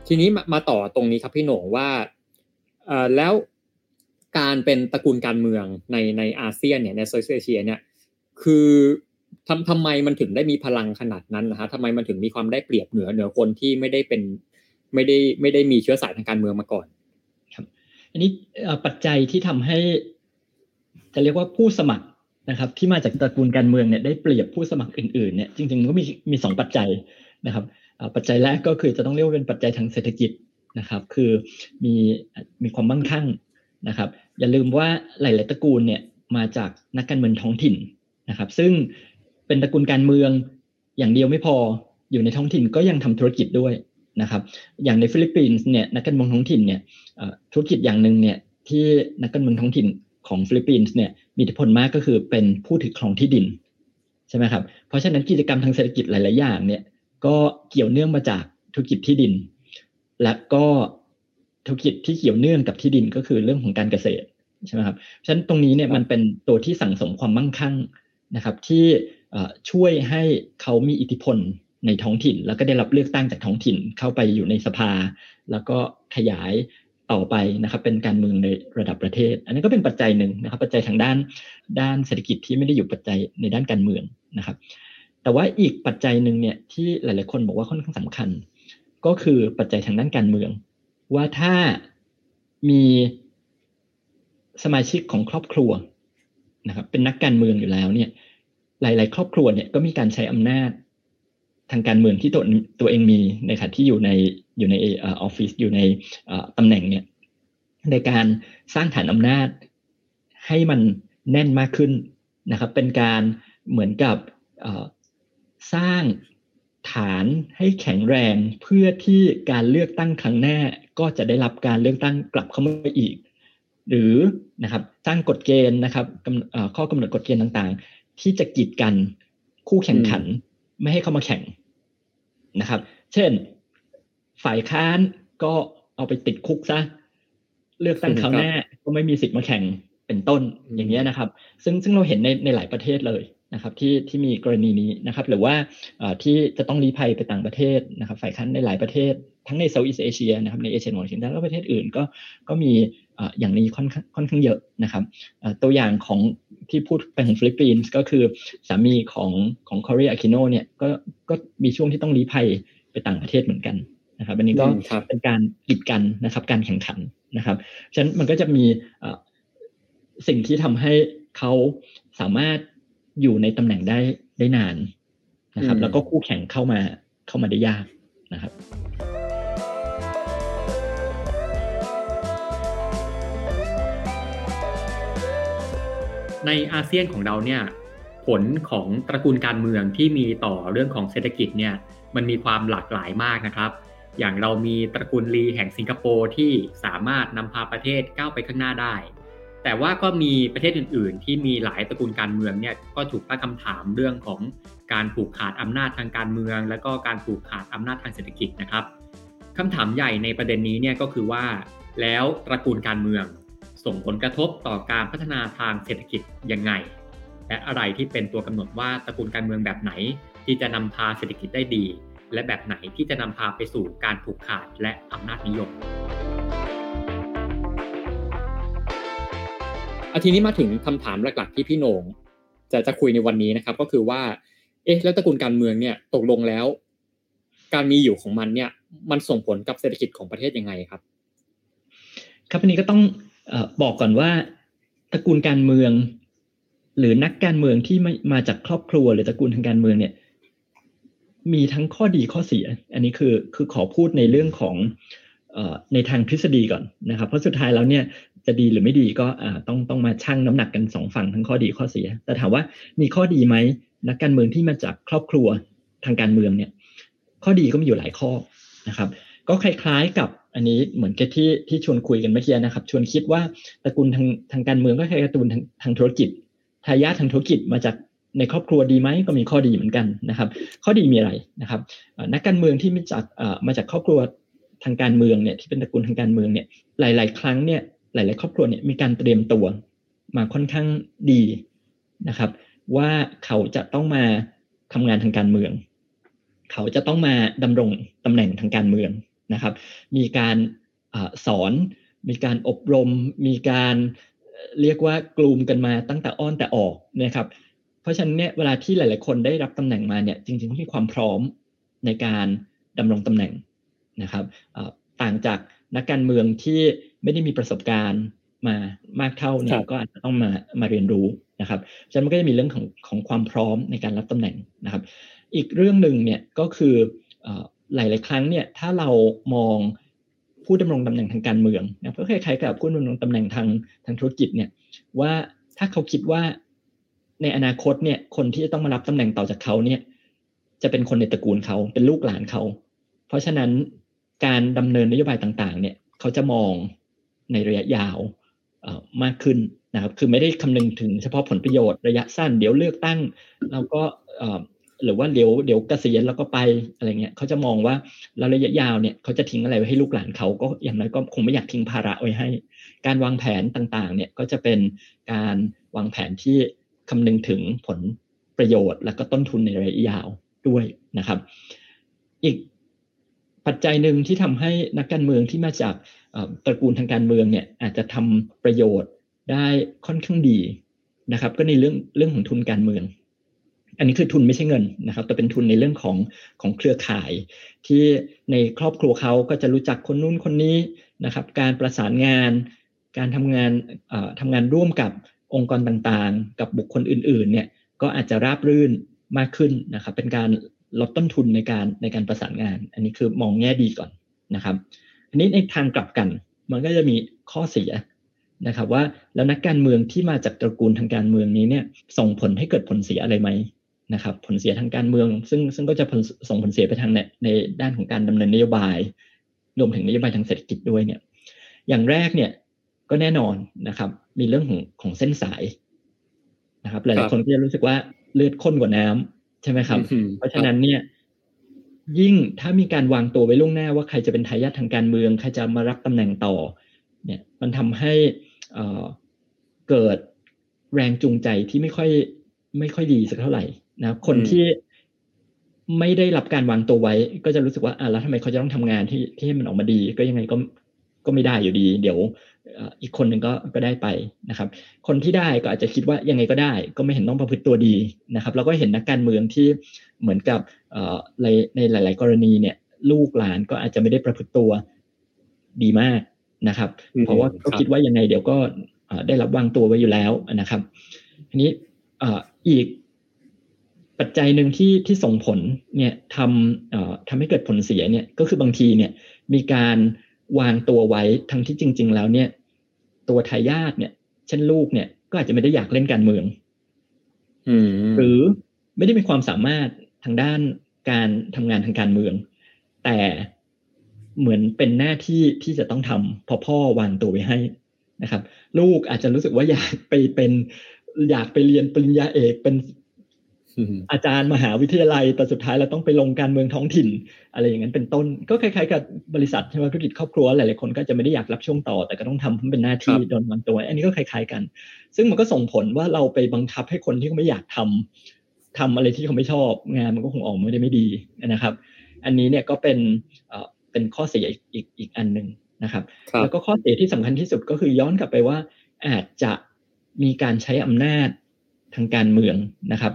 ทีนี้มาต่อตรงนี้ครับพี่หนงว่าแล้วการเป็นตระกูลการเมืองในในอาเซียนเนี่ยในโซเชียลเชียเนี่ยคือทำทำไมมันถึงได้มีพลังขนาดนั้นนะฮะทำไมมันถึงมีความได้เปรียบเหนือเหนือคนที่ไม่ได้เป็นไม่ได้ไม่ได้มีเชื้อสายทางการเมืองมาก่อนครับ อันนี้ปัจจัยที่ทำให้ จะเรียกว่าผู้สมัครนะครับ ที่มาจากตระกูลการเมืองเนี่ยได้เปรียบผู้สมัครอื่นๆเนี่ยจริงๆก็มีมีสองปัจจัยนะครับ ปัจจัยแรกก็คือจะต้องเรียกว่าเป็นปัจจัยทางเศรษฐกิจนะครับ คือมีมีความมั่งคั่งนะครับ อย่าลืมว่าหลาย ๆ ตระกูลเนี่ยมาจากนักการเมืองท้องถิ่นนะครับ ซึ่งเป็นตระกูลการเมืองอย่างเดียวไม่พออยู่ในท้องถิ่นก็ยังทำธุรกิจด้วยนะครับ อย่างในฟิลิปปินส์เนี่ยนักการเมืองท้องถิ่นเนี่ยธุรกิจอย่างหนึ่งเนี่ยที่นักการเมืองท้องถิ่นของฟิลิปปินส์เนี่ยมีอิทธิพลมากก็คือเป็นผู้ถือครองที่ดินใช่ไหมครับ เพราะฉะนั้นกิจกรรมทางเศรษฐกิจหลาย ๆ อย่างเนี่ย ก็เกี่ยวเนื่องมาจากธุรกิจที่ดิน และก็ธุรกิจที่เกี่ยวเนื่องกับที่ดินก็คือเรื่องของการเกษตรใช่ไหมครับฉะนั้นตรงนี้เนี่ยมันเป็นตัวที่สั่งสมความมั่งคั่งนะครับ ที่ช่วยให้เขามีอิทธิพลในท้องถิ่น แล้วก็ได้รับเลือกตั้งจากท้องถิ่นเข้าไปอยู่ในสภา แล้วก็ขยายต่อไปนะครับ เป็นการเมืองในระดับประเทศ อันนี้ก็เป็นปัจจัยหนึ่งนะครับ ปัจจัยทางด้านด้านเศรษฐกิจที่ไม่ได้อยู่ปัจจัยในด้านการเมืองนะครับ แต่ว่าอีกปัจจัยหนึ่งเนี่ยที่หลาย ๆ คนบอกว่าค่อนข้างสำคัญ ก็คือปัจจัยทางด้านการเมือง ว่าถ้ามีสมาชิกของครอบครัวนะครับเป็นนักการเมืองอยู่แล้วเนี่ยหลาย ๆ ครอบครัวเนี่ยก็มีการใช้อำนาจทางการเมืองที่ตัวตัวเองมีในขณะที่อยู่ในอยู่ในออฟฟิศอยู่ในตำแหน่งเนี่ยในการสร้างฐานอำนาจให้มันแน่นมากขึ้นนะครับ เป็นการเหมือนกับ สร้างฐานให้แข็งแรงเพื่อที่การเลือกตั้งครั้งหน้าก็จะได้รับการเลือกตั้งกลับเข้ามาอีก หรือนะครับสร้างกฎเกณฑ์นะครับข้อกำหนดกฎเกณฑ์ต่างๆ ที่จะกีดกันคู่แข่งขันไม่ให้เข้ามาแข่งนะครับ เช่น ฝ่ายค้านก็เอาไปติดคุกซะเลือกตั้งคราวหน้าก็ไม่มีสิทธิ์มาแข่งเป็นต้นอย่างนี้นะครับ ซึ่งซึ่งเราเห็นในในหลายประเทศเลย นะครับที่ที่มีกรณีนี้นะครับ หรือว่าที่จะต้องลี้ภัยไปต่างประเทศนะครับ ฝ่ายค้านในหลายประเทศ ทั้งใน Southeast Asia นะครับในเอเชียตะวันออกเฉียงใต้และประเทศอื่นก็ก็มีอย่างนี้ค่อนข้างค่อนข้างเยอะนะครับตัวอย่างของที่พูดไปของฟิลิปปินส์ก็คือสามีของของคอรีอาคิโนเนี่ยก็ก็มีช่วงที่ต้องลี้ภัยไปต่างประเทศเหมือนกันนะครับอันนี้ก็เป็นการกีดกันนะครับ การแข่งขันนะครับฉะนั้นมันก็จะมีสิ่งที่ทำให้เขาสามารถ อยู่ในตำแหน่งได้ได้นานนะครับ แล้วก็คู่แข่งเข้ามาเข้ามาได้ยากนะครับในอาเซียนของเราเนี่ยผลของตระกูลการเมืองที่มีต่อเรื่องของเศรษฐกิจเนี่ยมันมีความหลากหลายมากนะครับ อย่างเรามีตระกูลลีแห่งสิงคโปร์ที่สามารถนำพาประเทศก้าวไปข้างหน้าได้ แต่ว่าก็มีประเทศอื่น ๆ ที่มีหลายตระกูลการเมืองเนี่ยก็ถูกตั้งคำถามเรื่องของการผูกขาดอำนาจทางการเมือง และก็การผูกขาดอำนาจทางเศรษฐกิจนะครับคำถามใหญ่ในประเด็นนี้เนี่ยก็คือว่า แล้วตระกูลการเมือง ส่งผลกระทบต่อการพัฒนาทางเศรษฐกิจยังไง และอะไรที่เป็นตัวกำหนดว่าตระกูลการเมืองแบบไหน ที่จะนำพาเศรษฐกิจได้ดี และแบบไหนที่จะนำพาไปสู่การผูกขาดและอำนาจนิยม อาทีนี้มาถึงคำถามหลักๆที่พี่โหนงจะจะคุยในวันนี้นะครับ ก็คือว่า เอ๊ะแล้วตระกูลการเมืองเนี่ยตกลงแล้ว การมีอยู่ของมันเนี่ย มันส่งผลกับเศรษฐกิจของประเทศยังไงครับ ครับอันนี้ก็ต้องบอกก่อนว่า ตระกูลการเมือง หรือนักการเมืองที่มาจากครอบครัวหรือตระกูลทางการเมืองเนี่ย มีทั้งข้อดีข้อเสีย อันนี้คือคือขอพูดในเรื่องของในทางทฤษฎีก่อนนะครับ เพราะสุดท้ายแล้วเนี่ย จะดีหรือไม่ดีก็ต้องต้องมาชั่งน้ำหนักกันสองฝั่งทั้งข้อดีข้อเสีย แต่ถามว่ามีข้อดีไหมนักการเมืองที่มาจากครอบครัวทางการเมืองเนี่ยข้อดีก็มีอยู่หลายข้อนะครับ ก็คล้ายๆกับอันนี้เหมือนกับที่ที่ชวนคุยกันเมื่อกี้นะครับ ชวนคิดว่าตระกูลทางทางการเมืองก็คล้ายตระกูลทางทางธุรกิจทายาททางธุรกิจมาจากในครอบครัวดีไหมก็มีข้อดีเหมือนกันนะครับ ข้อดีมีอะไรนะครับนักการเมืองที่มาจากมาจากครอบครัวทางการเมืองเนี่ยที่เป็นตระกูลทางการเมืองเนี่ยหลาย ๆ ครั้งเนี่ย หลาย ๆ ครอบครัวเนี่ยมีการเตรียมตัวมาค่อนข้างดีนะครับ ว่าเขาจะต้องมาทำงานทางการเมือง เขาจะต้องมาดำรงตำแหน่งทางการเมืองนะครับ มีการอสอน มีการอบรม มีการเรียกว่ากลุ่มกันมาตั้งแต่อ้อนแต่ออกนะครับ เพราะฉะนั้นเนี่ยเวลาที่หลาย ๆ คนได้รับตำแหน่งมาเนี่ยจริงๆต้องมีความพร้อมในการดำรงตำแหน่งนะครับต่างจากนักการเมืองที่ ไม่ได้มีประสบการณ์มามากเท่าเนี่ยก็อาจจะต้องมามาเรียนรู้นะครับฉะนั้นมันก็จะมีเรื่องของของความพร้อมในการรับตำแหน่งนะครับ อีกเรื่องหนึ่งเนี่ยก็คือหลาย ๆ ครั้งเนี่ยถ้าเรามองผู้ดำรงตำแหน่งทางการเมืองนะก็คล้ายๆกับผู้ดำรงตำแหน่งทางทางธุรกิจเนี่ยว่าถ้าเขาคิดว่าในอนาคตเนี่ยคนที่จะต้องมารับตำแหน่งต่อจากเขาเนี่ยจะเป็นคนในตระกูลเขาเป็นลูกหลานเขา เพราะฉะนั้นการดำเนินนโยบายต่าง ๆ เนี่ยเขาจะมอง ในระยะยาวมากขึ้นนะครับ คือไม่ได้คำนึงถึงเฉพาะผลประโยชน์ระยะสั้น เดี๋ยวเลือกตั้งแล้วก็หรือว่าเดี๋ยวเดี๋ยวเกษียณแล้วก็ไปอะไรเงี้ยเขาจะมองว่าเราระยะยาวเนี่ยเขาจะทิ้งอะไรไว้ให้ลูกหลานเขาก็อย่างน้อยก็คงไม่อยากทิ้งภาระไว้ให้ การวางแผนต่างๆ เนี่ยก็จะเป็นการวางแผนที่คำนึงถึงผลประโยชน์และก็ต้นทุนในระยะยาวด้วยนะครับ อีกปัจจัยหนึ่งที่ทำให้นักการเมืองที่มาจาก ตระกูลทางการเมืองเนี่ยอาจจะทำประโยชน์ได้ค่อนข้างดีนะครับ ก็ในเรื่องเรื่องของทุนการเมือง อันนี้คือทุนไม่ใช่เงินนะครับ แต่เป็นทุนในเรื่องของของเครือข่าย ที่ในครอบครัวเขาก็จะรู้จักคนนู้นคนนี้นะครับ การประสานงาน การทำงานทำงานร่วมกับองค์กรต่างๆ กับบุคคลอื่นๆเนี่ยก็อาจจะราบรื่นมากขึ้นนะครับ เป็นการลดต้นทุนในการในการประสานงาน อันนี้คือมองแง่ดีก่อนนะครับ อันนี้ในทางกลับกัน มันก็จะมีข้อเสียนะครับว่าแล้วนักการเมืองที่มาจากตระกูลทางการเมืองนี้เนี่ยส่งผลให้เกิดผลเสียอะไรไหมนะครับ ผลเสียทางการเมือง ซึ่งซึ่งก็จะส่งผลเสียไปทางในในด้านของการดำเนินนโยบาย รวมถึงนโยบายทางเศรษฐกิจด้วยเนี่ยอย่างแรกเนี่ยก็แน่นอนนะครับ มีเรื่องของของเส้นสายนะครับ หลายๆคนก็จะรู้สึกว่าเลือดข้นกว่าน้ำใช่ไหมครับ เพราะฉะนั้นเนี่ย ยิ่งถ้ามีการวางตัวไว้ล่วงหน้าว่าใครจะเป็นทายาททางการเมือง ใครจะมารับตำแหน่งต่อเนี่ยมันทำให้เกิดแรงจูงใจที่ไม่ค่อยไม่ค่อยดีสักเท่าไหร่นะคนที่ไม่ได้รับการวางตัวไว้ ก็จะรู้สึกว่าอ่าแล้วทำไมเขาจะต้องทำงานที่ที่ให้มันออกมาดี ก็ยังไงก็ก็ไม่ได้อยู่ดี เดี๋ยวอีกคนหนึ่งก็ก็ได้ไปนะครับ คนที่ได้ก็อาจจะคิดว่ายังไงก็ได้ ก็ไม่เห็นต้องประพฤติตัวดีนะครับ แล้วก็เห็นนักการเมืองที่ เหมือนกับในในหลาย ๆ กรณีเนี่ยลูกหลานก็อาจจะไม่ได้ประพฤติตัวดีมากนะครับ เพราะว่าก็คิดว่ายังไงเดี๋ยวก็ได้รับวางตัวไว้อยู่แล้วนะครับทีนี้อีกปัจจัยหนึ่งที่ที่ส่งผลเนี่ยทำทำให้เกิดผลเสียเนี่ยก็คือบางทีเนี่ยมีการวางตัวไว้ทั้งที่จริง ๆ แล้วเนี่ยตัวทายาทเนี่ย เช่นลูกเนี่ยก็อาจจะไม่ได้อยากเล่นการเมืองหรือไม่ได้มีความสามารถ ทางด้านการทำงานทางการเมือง แต่เหมือนเป็นหน้าที่ที่จะต้องทำพอพ่อวางตัวไว้ให้นะครับ ลูกอาจจะรู้สึกว่าอยากไปเป็นอยากไปเรียนปริญญาเอกเป็นอาจารย์มหาวิทยาลัย แต่สุดท้ายเราต้องไปลงการเมืองท้องถิ่น อะไรอย่างนั้นเป็นต้น ก็คล้ายๆกับบริษัทใช่ไหมธุรกิจครอบครัวหลายๆคนก็จะไม่ได้อยากรับช่วงต่อ แต่ก็ต้องทำเพราะเป็นหน้าที่โดนวางตัว อันนี้ก็คล้าย ๆกัน ซึ่งมันก็ส่งผลว่าเราไปบังคับให้คนที่เขาไม่อยากทำ ทำอะไรที่เขาไม่ชอบงานมันก็คงออกไม่ได้ไม่ดีนะครับ อันนี้เนี่ยก็เป็นเป็นข้อเสียอีกอีกอันหนึ่งนะครับแล้วก็ข้อเสียที่สำคัญที่สุดก็คือย้อนกลับไปว่าอาจจะมีการใช้อำนาจทางการเมืองนะครับ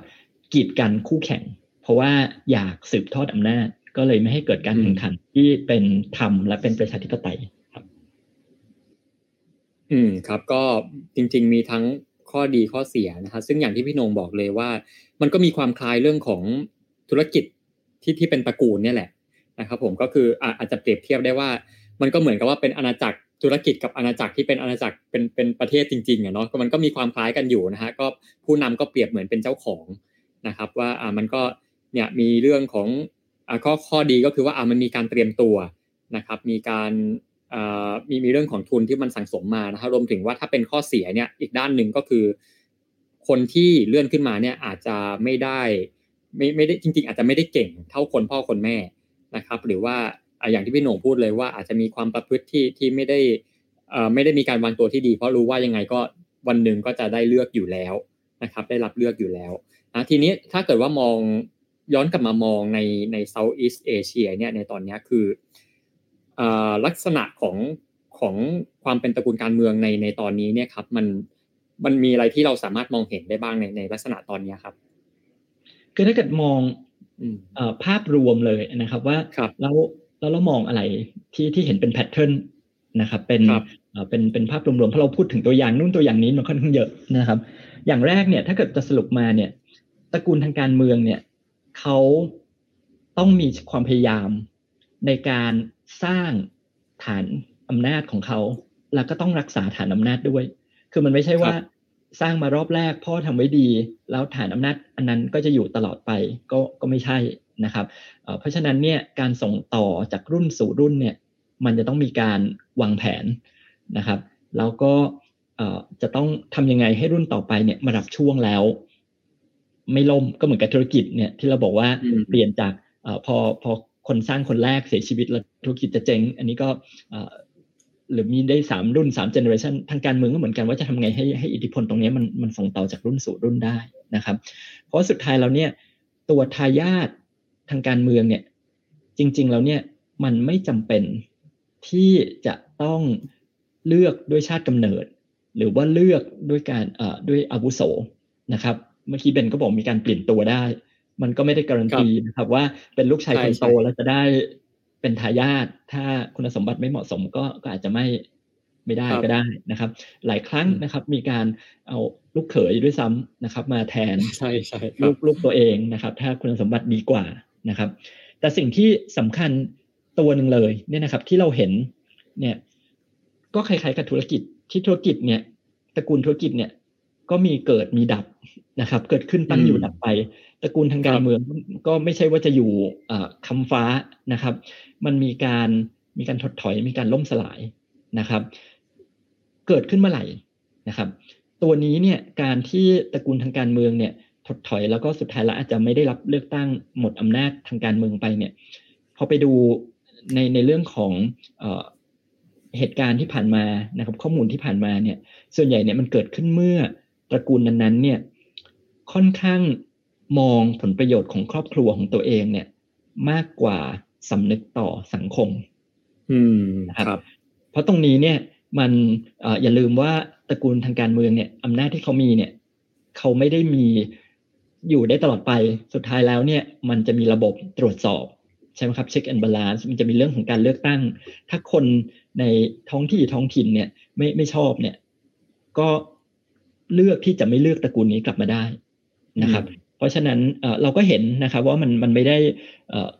กีดกันคู่แข่ง เพราะว่าอยากสืบทอดอำนาจ ก็เลยไม่ให้เกิดการแข่งขันที่เป็นธรรมและเป็นประชาธิปไตยครับ อืมครับ ก็จริง ๆ มีทั้ง ข้อดีข้อเสียนะครับซึ่งอย่างที่พี่นงบอกเลยว่า มันก็มีความคล้ายเรื่องของธุรกิจที่ที่เป็นตระกูลเนี่ยแหละนะครับผมก็คืออาจจะเปรียบเทียบได้ว่า มันก็เหมือนกับว่าเป็นอาณาจักรธุรกิจกับอาณาจักรที่เป็นอาณาจักรเป็นเป็นประเทศจริงๆอะเนาะมันก็มีความคล้ายกันอยู่นะฮะก็ผู้นำก็เปรียบเหมือนเป็นเจ้าของนะครับ ว่าอ่ามันก็เนี่ยมีเรื่องของข้อข้อดีก็คือว่าอ่ามันมีการเตรียมตัวนะครับ มีการ มีมีเรื่องของทุนที่มันสั่งสมมานะครับรวมถึงว่าถ้าเป็นข้อเสียเนี่ยอีกด้านหนึ่งก็คือ คนที่เลื่อนขึ้นมาเนี่ยอาจจะไม่ได้ไม่ไม่ได้จริง ๆ อาจจะไม่ได้เก่งเท่าคนพ่อคนแม่นะครับ หรือว่าอย่างที่พี่หน่งพูดเลยว่าอาจจะมีความประพฤติที่ที่ไม่ได้ไม่ได้มีการวางตัวที่ดี เพราะรู้ว่ายังไงก็วันหนึ่งก็จะได้เลือกอยู่แล้วนะครับ ได้รับเลือกอยู่แล้วนะทีนี้ถ้าเกิดว่ามองย้อนกลับมามองในใน Southeast Asia เนี่ยในตอนนี้คือ ลักษณะของของความเป็นตระกูลการเมืองในในตอนนี้เนี่ยครับ มันมันมีอะไรที่เราสามารถมองเห็นได้บ้างในในลักษณะตอนนี้ครับ คือถ้าเกิดมองภาพรวมเลยนะครับ ว่าแล้วแล้วเรามองอะไรที่ที่เห็นเป็นแพทเทิร์นนะครับ เป็นเป็นเป็นภาพรวมๆเพราะเราพูดถึงตัวอย่างนู่นตัวอย่างนี้มันค่อนข้างเยอะนะครับ อย่างแรกเนี่ยถ้าเกิดจะสรุปมาเนี่ยตระกูลทางการเมืองเนี่ยเขาต้องมีความพยายามในการ สร้างฐานอำนาจของเขา แล้วก็ต้องรักษาฐานอำนาจด้วย คือมันไม่ใช่ว่าสร้างมารอบแรกพ่อทำไว้ดี แล้วฐานอำนาจอันนั้นก็จะอยู่ตลอดไปก็ก็ไม่ใช่นะครับเพราะฉะนั้นเนี่ยการส่งต่อจากรุ่นสู่รุ่นเนี่ยมันจะต้องมีการวางแผนนะครับ แล้วก็จะต้องทำยังไงให้รุ่นต่อไปเนี่ยมารับช่วงแล้ว ไม่ล่มก็เหมือนกับธุรกิจเนี่ยที่เราบอกว่าเปลี่ยนจากอพอพอ คนสร้างคนแรกเสียชีวิตแล้วธุรกิจจะเจ๊งอันนี้ก็หรือมีได้สามรุ่นสาม generation ทางการเมืองก็เหมือนกันว่าจะทำไงให้ให้อิทธิพลตรงนี้มันมันส่งต่อจากรุ่นสู่รุ่นได้นะครับ เพราะสุดท้ายเราเนี่ยตัวทายาททางการเมืองเนี่ยจริง ๆ แล้วเนี่ยมันไม่จำเป็นที่จะต้องเลือกด้วยชาติกำเนิด หรือว่าเลือกด้วยการเอ่อด้วยอาวุโสนะครับ เมื่อกี้เบนก็บอกมีการเปลี่ยนตัวได้ มันก็ไม่ได้การันตีนะครับว่าเป็นลูกชายคนโตแล้วจะได้เป็นทายาทถ้าคุณสมบัติไม่เหมาะสมก็ก็อาจจะไม่ไม่ได้ก็ได้นะครับ หลายครั้งนะครับ มีการเอาลูกเขยด้วยซ้ำนะครับ มาแทนใช่ใช่ลูกลูกตัวเองนะครับ ถ้าคุณสมบัติดีกว่านะครับ แต่สิ่งที่สำคัญตัวหนึ่งเลยเนี่ยนะครับ ที่เราเห็นเนี่ย ก็คล้ายๆกับธุรกิจที่ธุรกิจเนี่ยตระกูลธุรกิจเนี่ย ก็มีเกิดมีดับนะครับ เกิดขึ้นตั้งอยู่ดับไปตระกูลทางการเมืองก็ไม่ใช่ว่าจะอยู่คำฟ้านะครับ มันมีการมีการถดถอยมีการล่มสลายนะครับ เกิดขึ้นเมื่อไหร่นะครับ ตัวนี้เนี่ยการที่ตระกูลทางการเมืองเนี่ยถดถอยแล้วก็สุดท้ายแล้วอาจจะไม่ได้รับเลือกตั้งหมดอำนาจทางการเมืองไปเนี่ยพอไปดูในในเรื่องของเอเหตุการณ์ที่ผ่านมานะครับ ข้อมูลที่ผ่านมาเนี่ย ส่วนใหญ่เนี่ยมันเกิดขึ้นเมื่อ ตระกูลนั้นๆเนี่ยค่อนข้างมองผลประโยชน์ของครอบครัวของตัวเองเนี่ย มากกว่าสำนึกต่อสังคมอืมครับ เพราะตรงนี้เนี่ยมันออย่าลืมว่าตระกูลทางการเมืองเนี่ยอำนาจที่เขามีเนี่ย เขาไม่ได้มีอยู่ได้ตลอดไปสุดท้ายแล้วเนี่ย มันจะมีระบบตรวจสอบใช่ไหมครับ check and balance มันจะมีเรื่องของการเลือกตั้ง ถ้าคนในท้องที่ท้องถิ่นเนี่ย ไม่ไม่ชอบเนี่ย ก็ เลือกที่จะไม่เลือกตระกูลนี้กลับมาได้นะครับราะฉะนั้นเราก็เห็นนะครับว่ามันมันไม่ได้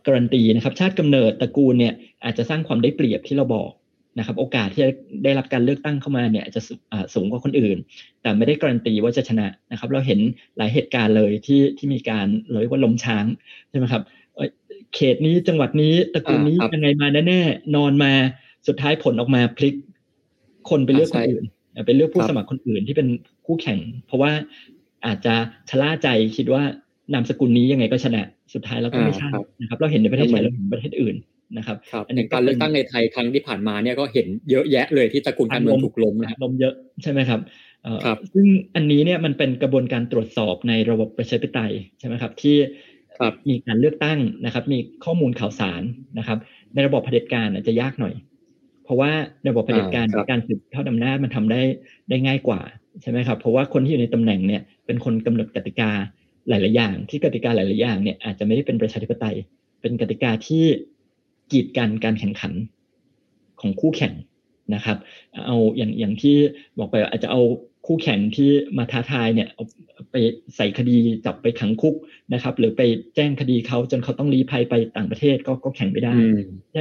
การันตีนะครับ ชาติกำเนิดตระกูลเนี่ยอาจจะสร้างความได้เปรียบที่เราบอกนะครับ โอกาสที่จะได้รับการเลือกตั้งเข้ามาเนี่ยจะสูงกว่าคนอื่น แต่ไม่ได้การันตีว่าจะชนะนะครับ เราเห็นหลายเหตุการณ์เลยที่ที่มีการเลยว่าล้มช้างใช่ไหมครับเขตนี้จังหวัดนี้ตระกูลนี้ยังไงมาแน่ๆนอนมาสุดท้ายผลออกมาพลิก คนไปเลือกคนอื่น ไปเลือกผู้สมัครคนอื่นที่เป็นคู่แข่ง เพราะว่าอาจจะชะล่าใจคิดว่านามสกุลนี้ยังไงก็ชนะสุดท้ายแล้วก็ไม่ใช่นะครับ เราเห็นในประเทศไทยเราเห็นประเทศอื่นนะครับอันนี้การเลือกตั้งในไทยครั้งที่ผ่านมาเนี่ยก็เห็นเยอะแยะเลยที่ตระกูลการเมืองถูกล้มนะล้มเยอะใช่ไหมครับซึ่งอันนี้เนี่ยมันเป็นกระบวนการตรวจสอบในระบบประชาธิปไตยใช่ไหมครับที่มีการเลือกตั้งนะครับ มีข้อมูลข่าวสารนะครับ ในระบบเผด็จการจะยากหน่อย เพราะว่าในระบบเผด็จการการสืบทอดอำนาจมันทำได้ได้ง่ายกว่าใช่ไหมครับ เพราะว่าคนที่อยู่ในตำแหน่งเนี่ยเป็นคนกำหนดกติกาหลาย ๆ อย่าง ที่กติกาหลาย ๆ อย่างเนี่ยอาจจะไม่ได้เป็นประชาธิปไตย เป็นกติกาที่กีดกันการแข่งขันของคู่แข่งนะครับ เอาอย่างอย่างที่บอกไปอาจจะเอา คู่แข่งที่มาท้าทายเนี่ยเอาไปใส่คดีจับไปขังคุกนะครับ หรือไปแจ้งคดีเขาจนเขาต้องรีภัยไปต่างประเทศก็ก็แข่งไม่ได้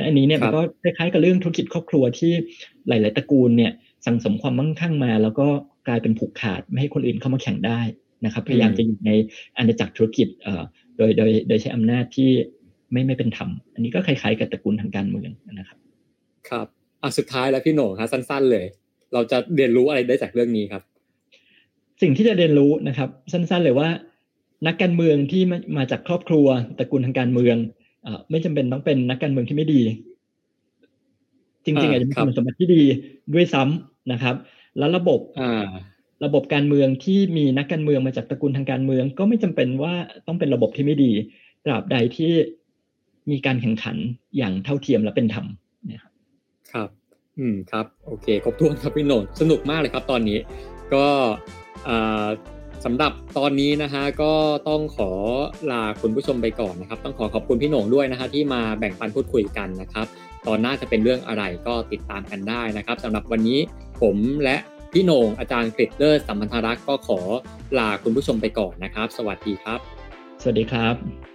อันนี้เนี่ยมันก็คล้ายๆกับเรื่องธุรกิจครอบครัวที่หลาย ๆตระกูลเนี่ยสั่งสมความมั่งคั่งมา แล้วก็กลายเป็นผูกขาดไม่ให้คนอื่นเข้ามาแข่งได้นะครับพยายามจะอยู่ในอาณาจักรธุรกิจโดยโดยโดยใช้อำนาจที่ไม่ไม่เป็นธรรม อันนี้ก็คล้ายๆกับตระกูลทางการเมืองนะครับ ครับอะสุดท้ายแล้วพี่โหน่งครับสั้น ๆ เลย เราจะเรียนรู้อะไรได้จากเรื่องนี้ครับ สิ่งที่จะเรียนรู้นะครับ สั้นๆเลยว่า นักการเมืองที่มาจากครอบครัวตระกูลทางการเมืองอไม่จำเป็นต้องเป็นนักการเมืองที่ไม่ดี จริงๆอาจจะมีคุณสมบัติที่ดีด้วยซ้ำนะครับ แล้วระบบระบบการเมืองที่มีนักการเมืองมาจากตระกูลทางการเมือง ก็ไม่จำเป็นว่าต้องเป็นระบบที่ไม่ดีตราบใดที่มีการแข่งขันอย่างเท่าเทียมและเป็นธรรมนะครับครับ อืมครับ โอเค ครบถ้วนครับพี่โนนสนุกมากเลยครับตอนนี้ ก็ สำหรับตอนนี้นะฮะก็ต้องขอลาคุณผู้ชมไปก่อนนะครับ ต้องขอขอบคุณพี่โหน่งด้วยนะฮะที่มาแบ่งปันพูดคุยกันนะครับ ตอนหน้าจะเป็นเรื่องอะไรก็ติดตามกันได้นะครับสำหรับวันนี้ผมและพี่โหน่งอาจารย์กริดเลิศสัมพันธรักษ์ก็ขอลาคุณผู้ชมไปก่อนนะครับ สวัสดีครับ สวัสดีครับ